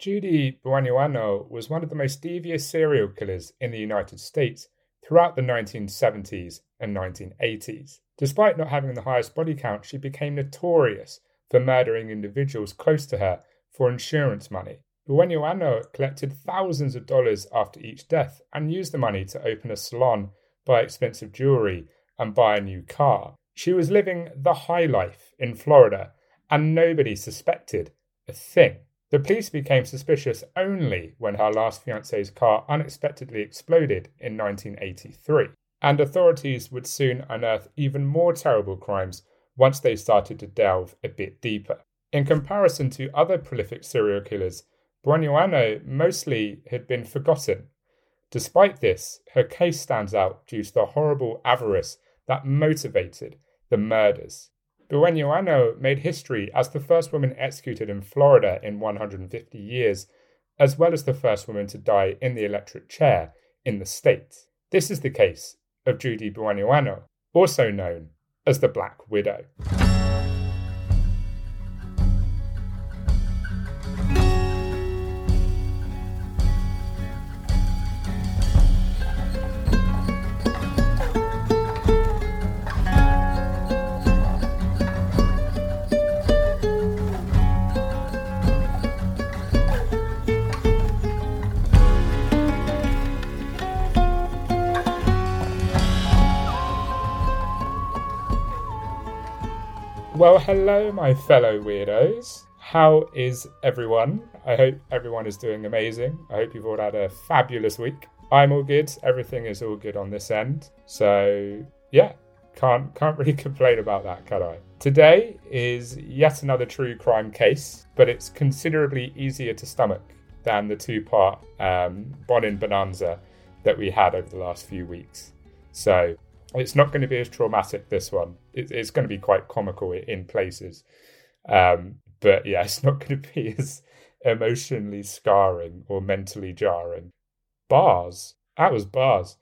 Judy Buenoano was one of the most devious serial killers in the United States throughout the 1970s and 1980s. Despite not having the highest body count, she became notorious for murdering individuals close to her for insurance money. Buenoano collected thousands of dollars after each death and used the money to open a salon, buy expensive jewelry, and buy a new car. She was living the high life in Florida, and nobody suspected a thing. The police became suspicious only when her last fiance's car unexpectedly exploded in 1983, and authorities would soon unearth even more terrible crimes once they started to delve a bit deeper. In comparison to other prolific serial killers, Buenoano mostly had been forgotten. Despite this, her case stands out due to the horrible avarice that motivated the murders. Buenoano made history as the first woman executed in Florida in 150 years, as well as the first woman to die in the electric chair in the state. This is the case of Judy Buenoano, also known as the Black Widow. Well, hello, my fellow weirdos. How is everyone? I hope everyone is doing amazing. I hope you've all had a fabulous week. I'm all good. Everything is all good on this end. So, yeah, can't can't really complain about that, can I? Today is yet another true crime case, but it's considerably easier to stomach than the two-part um, Bonin Bonanza that we had over the last few weeks. So it's not going to be as traumatic this one. It, it's going to be quite comical in places, um, but yeah, it's not going to be as emotionally scarring or mentally jarring. Bars. That was bars.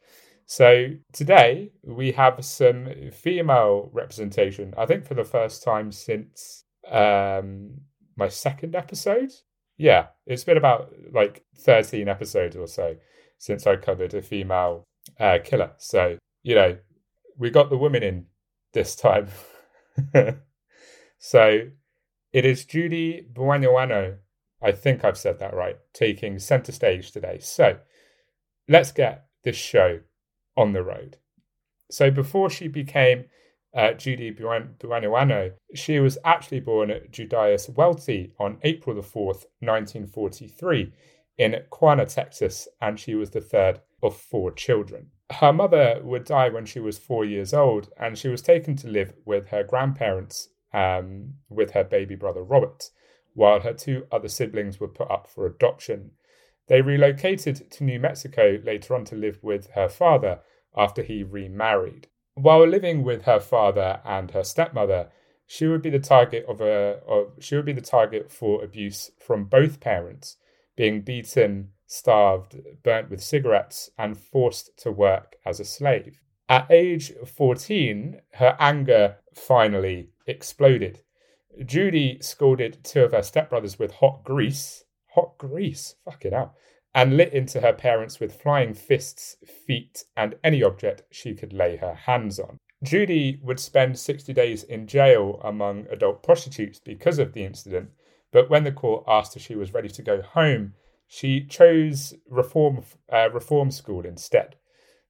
So today we have some female representation. I think for the first time since um, my second episode. Yeah, it's been about like 13 episodes or so since I covered a female uh, killer. So, you know, we got the women in this time. so it is Judy Buenoano, I think I've said that right, taking center stage today. So let's get this show on the road. So before she became uh, Judy Buenoano, she was actually born at Judias Welty on April the 4th, 1943, in Quanah, Texas, and she was the third of four children her mother would die when she was four years old, and she was taken to live with her grandparents um, with her baby brother Robert, while her two other siblings were put up for adoption. They relocated to New Mexico later on to live with her father after he remarried. While living with her father and her stepmother, she would be the target of a of, she would be the target for abuse from both parents, being beaten starved, burnt with cigarettes, and forced to work as a slave. At age 14, her anger finally exploded. Judy scalded two of her stepbrothers with hot grease, hot grease, fuck it out, and lit into her parents with flying fists, feet, and any object she could lay her hands on. Judy would spend 60 days in jail among adult prostitutes because of the incident, but when the court asked if she was ready to go home, she chose reform uh, reform school instead.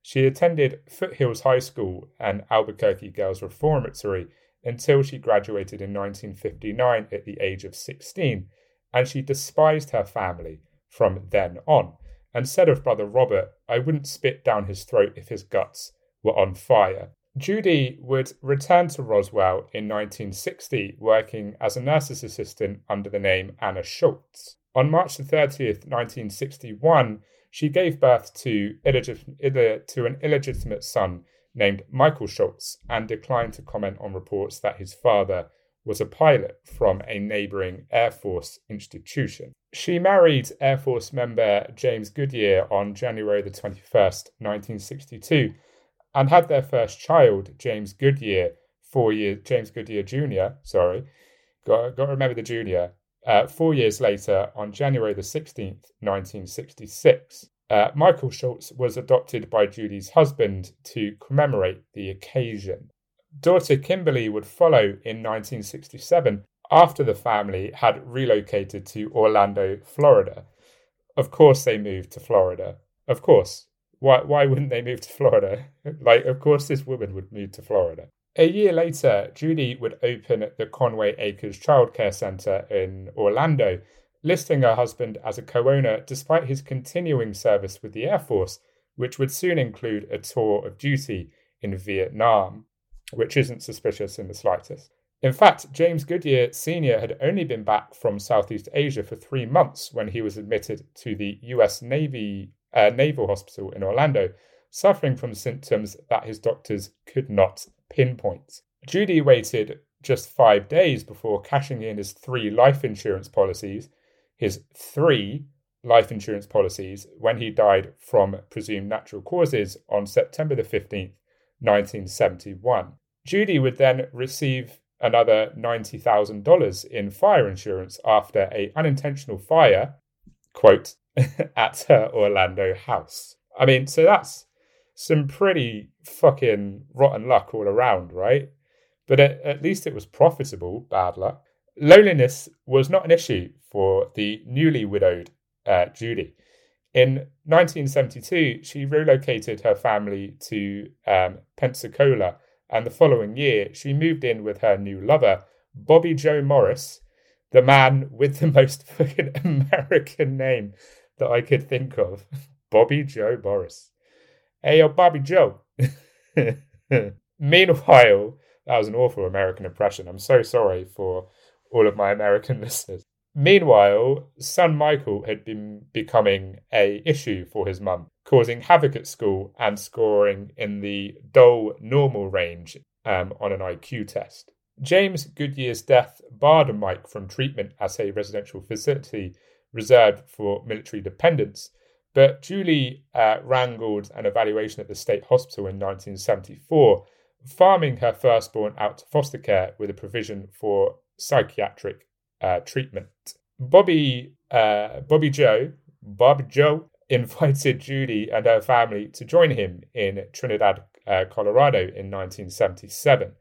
She attended Foothills High School and Albuquerque Girls Reformatory until she graduated in 1959 at the age of 16, and she despised her family from then on and said of brother Robert, I wouldn't spit down his throat if his guts were on fire. Judy would return to Roswell in 1960, working as a nurse's assistant under the name Anna Schultz. On March the 30th, 1961, she gave birth to, illegit- to an illegitimate son named Michael Schultz and declined to comment on reports that his father was a pilot from a neighboring Air Force institution. She married Air Force member James Goodyear on January the 21st, 1962, and had their first child, James Goodyear, four years, James Goodyear Jr., sorry, got, got to remember the junior, uh, four years later, on January the 16th, 1966, uh, Michael Schultz was adopted by Judy's husband to commemorate the occasion. Daughter Kimberly would follow in 1967 after the family had relocated to Orlando, Florida. Of course, they moved to Florida. Of course. Why, why wouldn't they move to Florida? like, of course, this woman would move to Florida. A year later, Judy would open the Conway Acres Childcare Center in Orlando, listing her husband as a co owner despite his continuing service with the Air Force, which would soon include a tour of duty in Vietnam, which isn't suspicious in the slightest. In fact, James Goodyear Sr. had only been back from Southeast Asia for three months when he was admitted to the US Navy uh, Naval Hospital in Orlando, suffering from symptoms that his doctors could not pinpoint. Judy waited just five days before cashing in his three life insurance policies, his three life insurance policies, when he died from presumed natural causes on September the 15th, 1971. Judy would then receive another $90,000 in fire insurance after a unintentional fire, quote, at her Orlando house. I mean, so that's some pretty fucking rotten luck all around, right? But at, at least it was profitable, bad luck. Loneliness was not an issue for the newly widowed uh, Judy. In 1972, she relocated her family to um, Pensacola, and the following year, she moved in with her new lover, Bobby Joe Morris, the man with the most fucking American name that I could think of. Bobby Joe Morris. Hey, yo, Bobby Joe. Meanwhile, that was an awful American impression. I'm so sorry for all of my American listeners. Meanwhile, son Michael had been becoming a issue for his mum, causing havoc at school and scoring in the dull normal range um, on an IQ test. James Goodyear's death barred Mike from treatment at a residential facility reserved for military dependents, but Julie uh, wrangled an evaluation at the state hospital in 1974, farming her firstborn out to foster care with a provision for psychiatric uh, treatment. Bobby, uh, Bobby Joe, Bobby Joe invited Judy and her family to join him in Trinidad, uh, Colorado in 1977.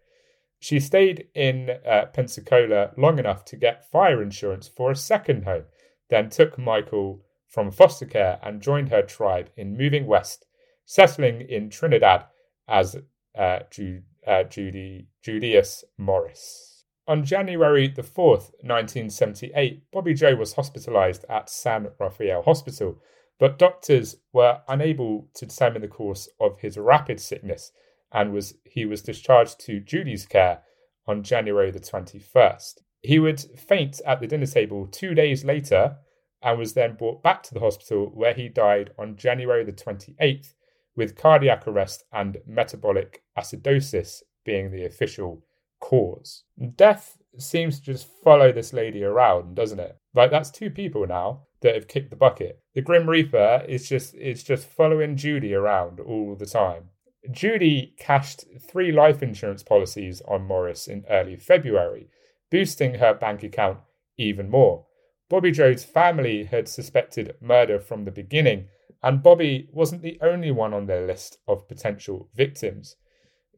She stayed in uh, Pensacola long enough to get fire insurance for a second home, then took Michael from foster care and joined her tribe in moving west, settling in Trinidad as uh, Ju- uh, Judy Julius Morris. On January the 4th, 1978, Bobby Joe was hospitalized at San Rafael Hospital, but doctors were unable to determine the course of his rapid sickness and was he was discharged to Judy's care on January the 21st. He would faint at the dinner table two days later and was then brought back to the hospital where he died on January the 28th with cardiac arrest and metabolic acidosis being the official cause. Death seems to just follow this lady around, doesn't it? Like that's two people now that have kicked the bucket. The Grim Reaper is just it's just following Judy around all the time. Judy cashed three life insurance policies on Morris in early February, boosting her bank account even more. Bobby Joe's family had suspected murder from the beginning, and Bobby wasn't the only one on their list of potential victims.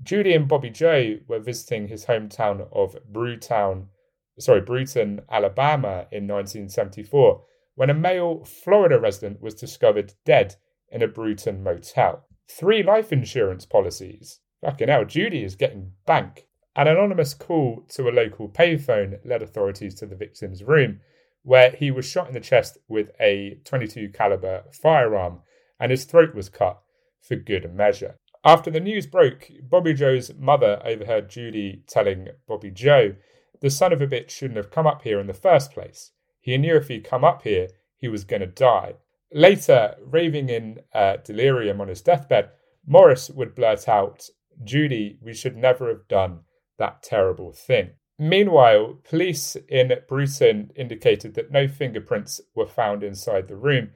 Judy and Bobby Joe were visiting his hometown of Brewtown, sorry, Brewton, Alabama in 1974 when a male Florida resident was discovered dead in a Brewton motel. Three life insurance policies. Fucking hell, Judy is getting bank. An anonymous call to a local payphone led authorities to the victim's room where he was shot in the chest with a 22 caliber firearm and his throat was cut for good measure. After the news broke, Bobby Joe's mother overheard Judy telling Bobby Joe, the son of a bitch shouldn't have come up here in the first place. He knew if he'd come up here, he was going to die. Later, raving in uh, delirium on his deathbed, Morris would blurt out, Judy, we should never have done that terrible thing. Meanwhile, police in Brewton indicated that no fingerprints were found inside the room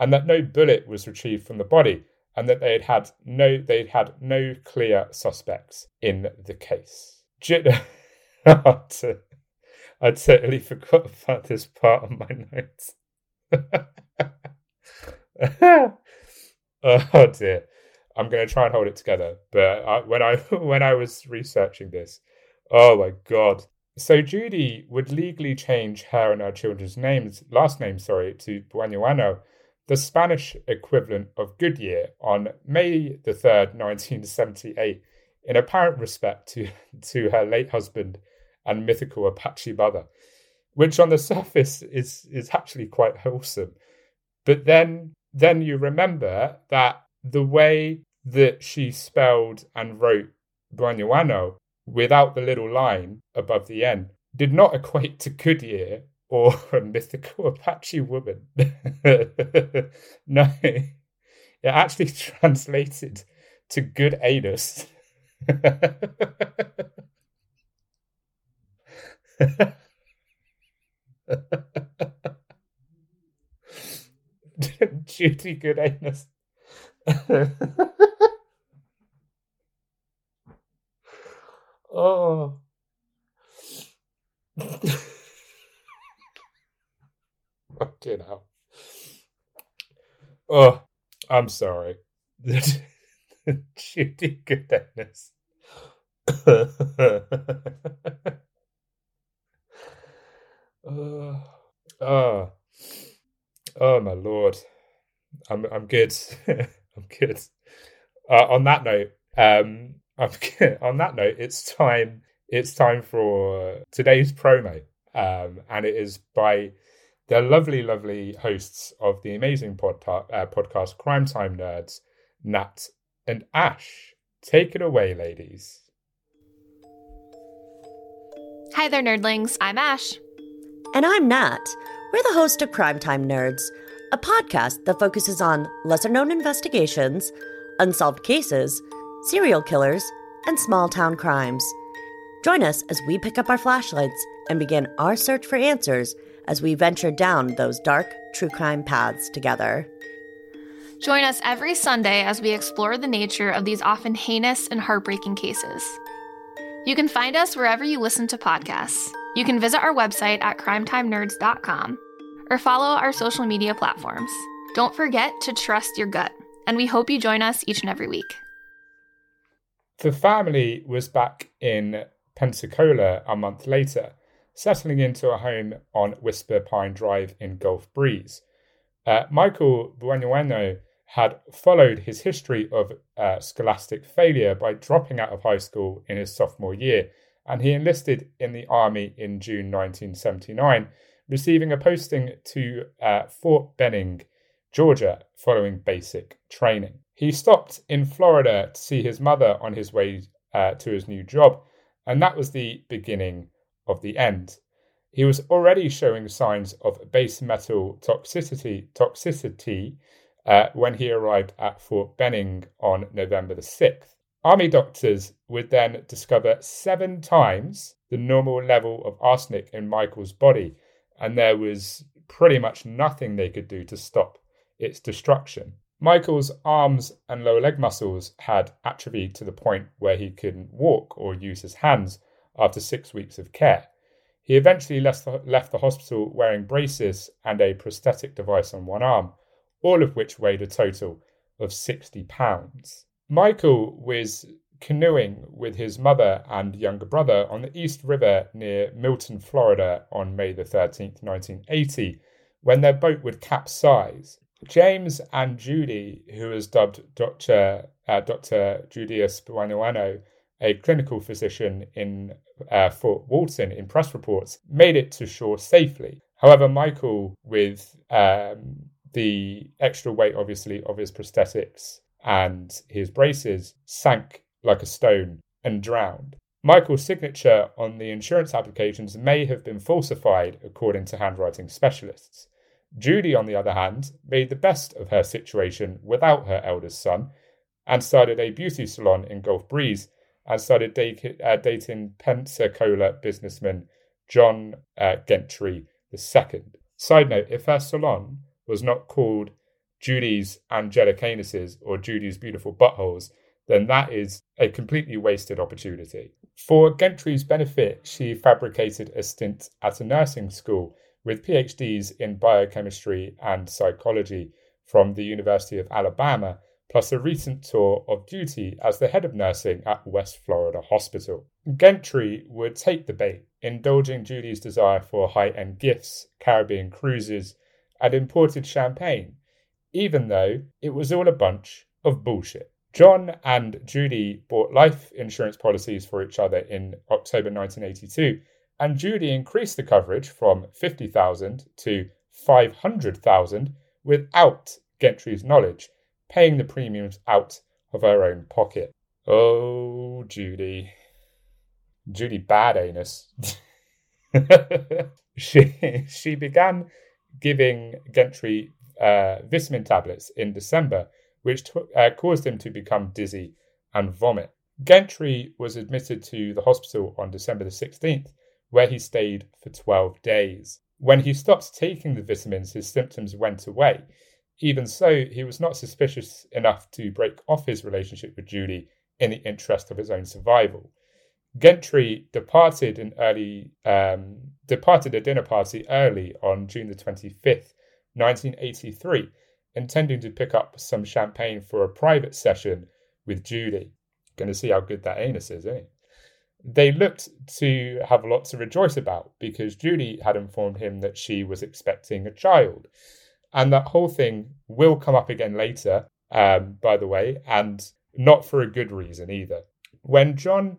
and that no bullet was retrieved from the body and that they had had no they'd had no clear suspects in the case. I totally forgot about this part of my notes. oh dear. I'm going to try and hold it together. But I, when I when I was researching this, oh my god. So Judy would legally change her and her children's names, last name, sorry, to Buenoano, the Spanish equivalent of Goodyear, on May the third, 1978, in apparent respect to to her late husband and mythical Apache mother, which on the surface is is actually quite wholesome. But then then you remember that the way that she spelled and wrote Buenoano without the little line above the N did not equate to Goodyear or a mythical Apache woman. no, it actually translated to good anus. Judy Good Anus. Oh. Fucking hell. Oh, I'm sorry. Judy Goodness. oh, oh, oh, my lord. I'm I'm good. I'm good. Uh, on that note, um. on that note, it's time. It's time for today's promo, um, and it is by the lovely, lovely hosts of the amazing podca- uh, podcast Crime Time Nerds, Nat and Ash. Take it away, ladies. Hi there, nerdlings. I'm Ash. And I'm Nat. We're the host of Crime Time Nerds, a podcast that focuses on lesser known investigations, unsolved cases, serial killers, and small town crimes. Join us as we pick up our flashlights and begin our search for answers as we venture down those dark, true crime paths together. Join us every Sunday as we explore the nature of these often heinous and heartbreaking cases. You can find us wherever you listen to podcasts. You can visit our website at crimetimenerds.com or follow our social media platforms. Don't forget to trust your gut, and we hope you join us each and every week. The family was back in Pensacola a month later settling into a home on Whisper Pine Drive in Gulf Breeze. Uh, Michael Buenoano had followed his history of uh, scholastic failure by dropping out of high school in his sophomore year, and he enlisted in the army in June 1979, receiving a posting to uh, Fort Benning, Georgia, following basic training. He stopped in Florida to see his mother on his way uh, to his new job, and that was the beginning of the end. He was already showing signs of base metal toxicity, toxicity uh, when he arrived at Fort Benning on November the 6th. Army doctors would then discover seven times the normal level of arsenic in Michael's body, and there was pretty much nothing they could do to stop its destruction. Michael's arms and lower leg muscles had atrophied to the point where he couldn't walk or use his hands, after six weeks of care. He eventually left the, left the hospital wearing braces and a prosthetic device on one arm, all of which weighed a total of 60 pounds. Michael was canoeing with his mother and younger brother on the East River near Milton, Florida on May the 13th, 1980, when their boat would capsize. James and Judy, who was dubbed Dr. Uh, Dr. Julius Buenoano, a clinical physician in uh, Fort Walton, in press reports, made it to shore safely. However, Michael, with um, the extra weight, obviously, of his prosthetics and his braces, sank like a stone and drowned. Michael's signature on the insurance applications may have been falsified, according to handwriting specialists. Judy, on the other hand, made the best of her situation without her eldest son and started a beauty salon in Gulf Breeze and started dating, uh, dating Pensacola businessman John uh, Gentry II. Side note, if her salon was not called Judy's Angelic Anuses or Judy's Beautiful Buttholes, then that is a completely wasted opportunity. For Gentry's benefit, she fabricated a stint at a nursing school with PhDs in biochemistry and psychology from the University of Alabama, plus a recent tour of duty as the head of nursing at West Florida Hospital. Gentry would take the bait, indulging Judy's desire for high end gifts, Caribbean cruises, and imported champagne, even though it was all a bunch of bullshit. John and Judy bought life insurance policies for each other in October 1982, and Judy increased the coverage from 50,000 to 500,000 without Gentry's knowledge, paying the premiums out of her own pocket. Oh, Judy. Judy bad anus. she, she began giving Gentry uh, vitamin tablets in December, which t- uh, caused him to become dizzy and vomit. Gentry was admitted to the hospital on December the 16th, where he stayed for 12 days. When he stopped taking the vitamins, his symptoms went away. Even so, he was not suspicious enough to break off his relationship with Judy in the interest of his own survival. Gentry departed an early um, departed a dinner party early on June the 25th, 1983, intending to pick up some champagne for a private session with Judy. Going to see how good that anus is, it? They looked to have a lot to rejoice about because Judy had informed him that she was expecting a child. And that whole thing will come up again later, um, by the way, and not for a good reason either. When John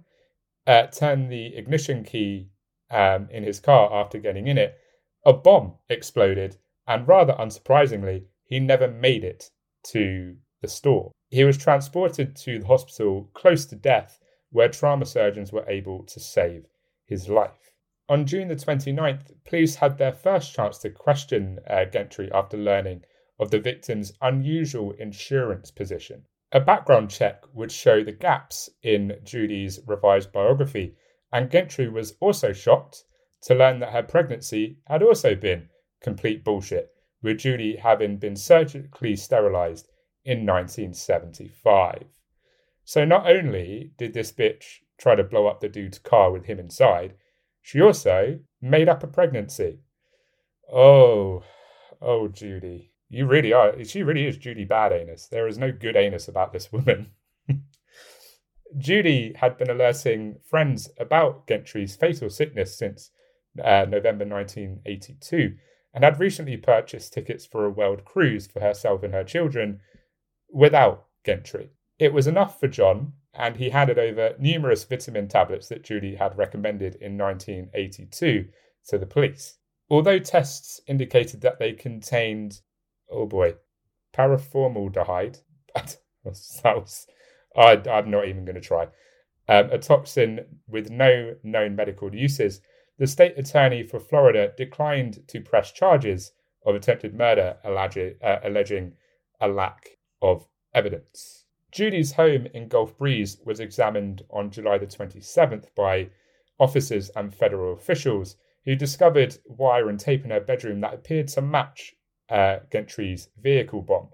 uh, turned the ignition key um, in his car after getting in it, a bomb exploded, and rather unsurprisingly, he never made it to the store. He was transported to the hospital close to death, where trauma surgeons were able to save his life. On June the 29th, police had their first chance to question uh, Gentry after learning of the victim's unusual insurance position. A background check would show the gaps in Judy's revised biography, and Gentry was also shocked to learn that her pregnancy had also been complete bullshit, with Judy having been surgically sterilized in 1975. So not only did this bitch try to blow up the dude's car with him inside, she also made up a pregnancy. Oh, oh, Judy. You really are. She really is Judy bad anus. There is no good anus about this woman. Judy had been alerting friends about Gentry's fatal sickness since uh, November 1982 and had recently purchased tickets for a world cruise for herself and her children without Gentry. It was enough for John, and he handed over numerous vitamin tablets that Judy had recommended in 1982 to the police. Although tests indicated that they contained oh boy, paraformaldehyde. that was, I, am not even going to try. Um, a toxin with no known medical uses. The state attorney for Florida declined to press charges of attempted murder, uh, alleging a lack of evidence. Judy's home in Gulf Breeze was examined on July the 27th by officers and federal officials who discovered wire and tape in her bedroom that appeared to match uh, Gentry's vehicle bomb.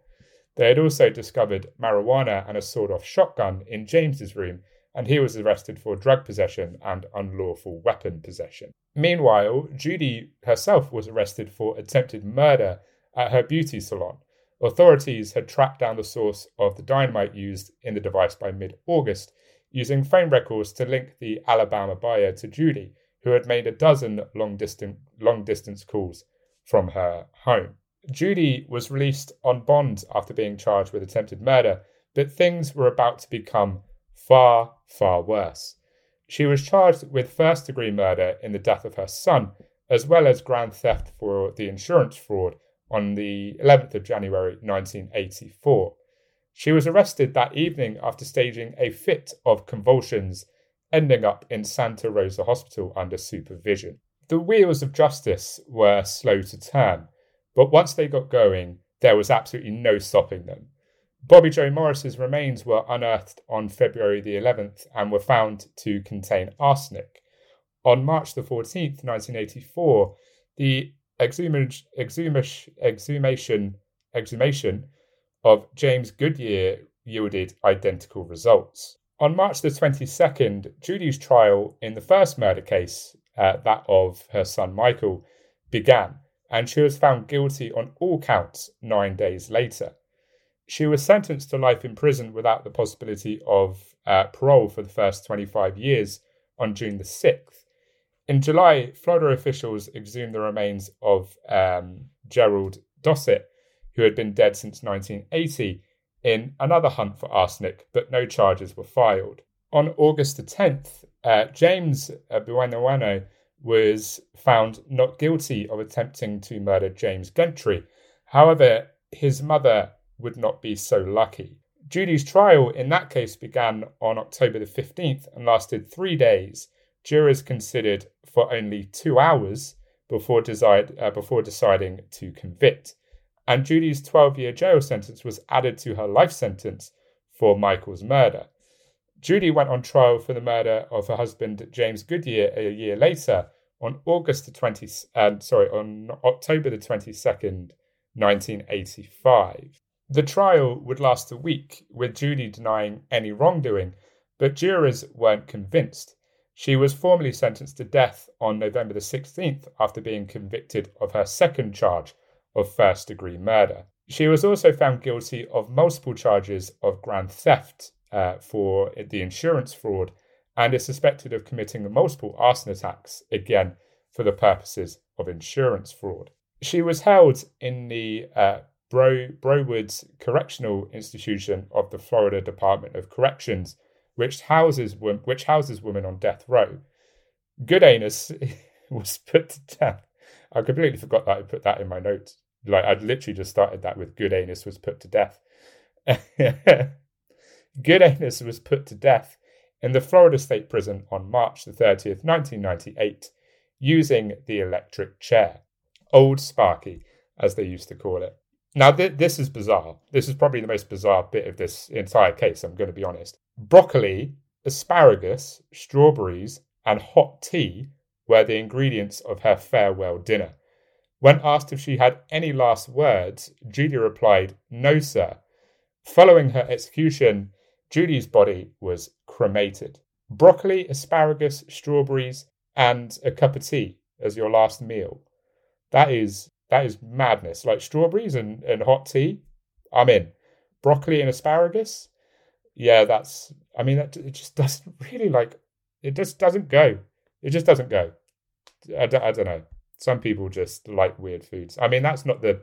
They had also discovered marijuana and a sawed off shotgun in James's room, and he was arrested for drug possession and unlawful weapon possession. Meanwhile, Judy herself was arrested for attempted murder at her beauty salon. Authorities had tracked down the source of the dynamite used in the device by mid August, using phone records to link the Alabama buyer to Judy, who had made a dozen long distance, long distance calls from her home. Judy was released on bond after being charged with attempted murder, but things were about to become far, far worse. She was charged with first degree murder in the death of her son, as well as grand theft for the insurance fraud on the 11th of January 1984. She was arrested that evening after staging a fit of convulsions, ending up in Santa Rosa Hospital under supervision. The wheels of justice were slow to turn. But once they got going, there was absolutely no stopping them. Bobby Joe Morris's remains were unearthed on February the 11th and were found to contain arsenic. On March the 14th, 1984, the exhumation, exhumation, exhumation of James Goodyear yielded identical results. On March the 22nd, Judy's trial in the first murder case, uh, that of her son Michael, began, and she was found guilty on all counts nine days later. She was sentenced to life in prison without the possibility of uh, parole for the first 25 years on June the 6th. In July, Florida officials exhumed the remains of um, Gerald Dossett, who had been dead since 1980, in another hunt for arsenic, but no charges were filed. On August the 10th, uh, James uh, was found not guilty of attempting to murder James Gentry. However, his mother would not be so lucky. Judy's trial in that case began on October the 15th and lasted three days. Jurors considered for only two hours before, uh, before deciding to convict and Judy's 12 year jail sentence was added to her life sentence for Michael's murder. Judy went on trial for the murder of her husband James Goodyear a year later on August the 20 uh, sorry on October the 22nd 1985. The trial would last a week with Judy denying any wrongdoing, but jurors weren't convinced. She was formally sentenced to death on November the 16th after being convicted of her second charge of first degree murder. She was also found guilty of multiple charges of grand theft uh, for the insurance fraud and is suspected of committing multiple arson attacks, again, for the purposes of insurance fraud. She was held in the uh, Bro- Broward Correctional Institution of the Florida Department of Corrections, which houses, which houses women on death row. Goodanus was put to death. I completely forgot that I put that in my notes like I'd literally just started that with good anus was put to death. good anus was put to death in the Florida State Prison on March the 30th, 1998, using the electric chair. Old Sparky, as they used to call it. Now, th- this is bizarre. This is probably the most bizarre bit of this entire case, I'm going to be honest. Broccoli, asparagus, strawberries, and hot tea were the ingredients of her farewell dinner. When asked if she had any last words, Judy replied, No, sir. Following her execution, Judy's body was cremated. Broccoli, asparagus, strawberries, and a cup of tea as your last meal. That is that is madness. Like strawberries and, and hot tea, I'm in. Broccoli and asparagus, yeah, that's. I mean, that, it just doesn't really like. It just doesn't go. It just doesn't go. I don't, I don't know. Some people just like weird foods. I mean, that's not the.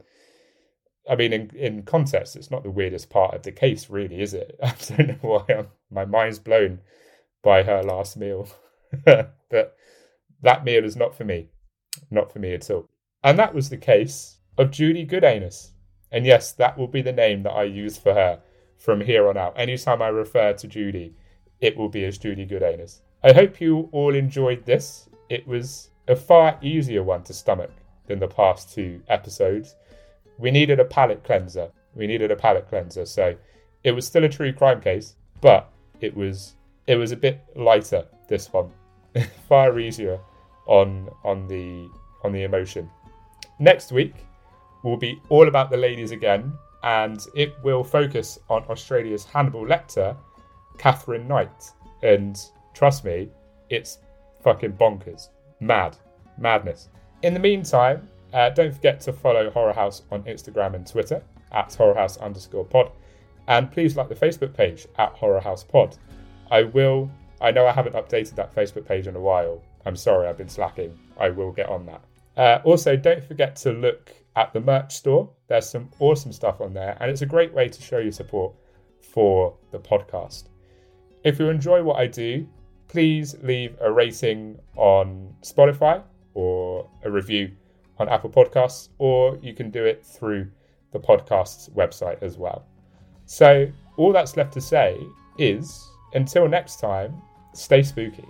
I mean, in, in context, it's not the weirdest part of the case, really, is it? I don't know why I'm, my mind's blown by her last meal. but that meal is not for me. Not for me at all. And that was the case of Judy Goodanus. And yes, that will be the name that I use for her from here on out. Anytime I refer to Judy, it will be as Judy Goodanus. I hope you all enjoyed this. It was a far easier one to stomach than the past two episodes. We needed a palate cleanser. We needed a palate cleanser. So it was still a true crime case, but it was it was a bit lighter this one. far easier on on the on the emotion. Next week will be all about the ladies again, and it will focus on Australia's Hannibal Lecter, Katherine Knight. And trust me, it's fucking bonkers. Mad. Madness. In the meantime, uh, don't forget to follow Horror House on Instagram and Twitter at Horror House underscore pod. And please like the Facebook page at Horror House Pod. I will, I know I haven't updated that Facebook page in a while. I'm sorry, I've been slacking. I will get on that. Uh, also, don't forget to look at the merch store. There's some awesome stuff on there, and it's a great way to show your support for the podcast. If you enjoy what I do, please leave a rating on Spotify or a review on Apple Podcasts, or you can do it through the podcast's website as well. So, all that's left to say is until next time, stay spooky.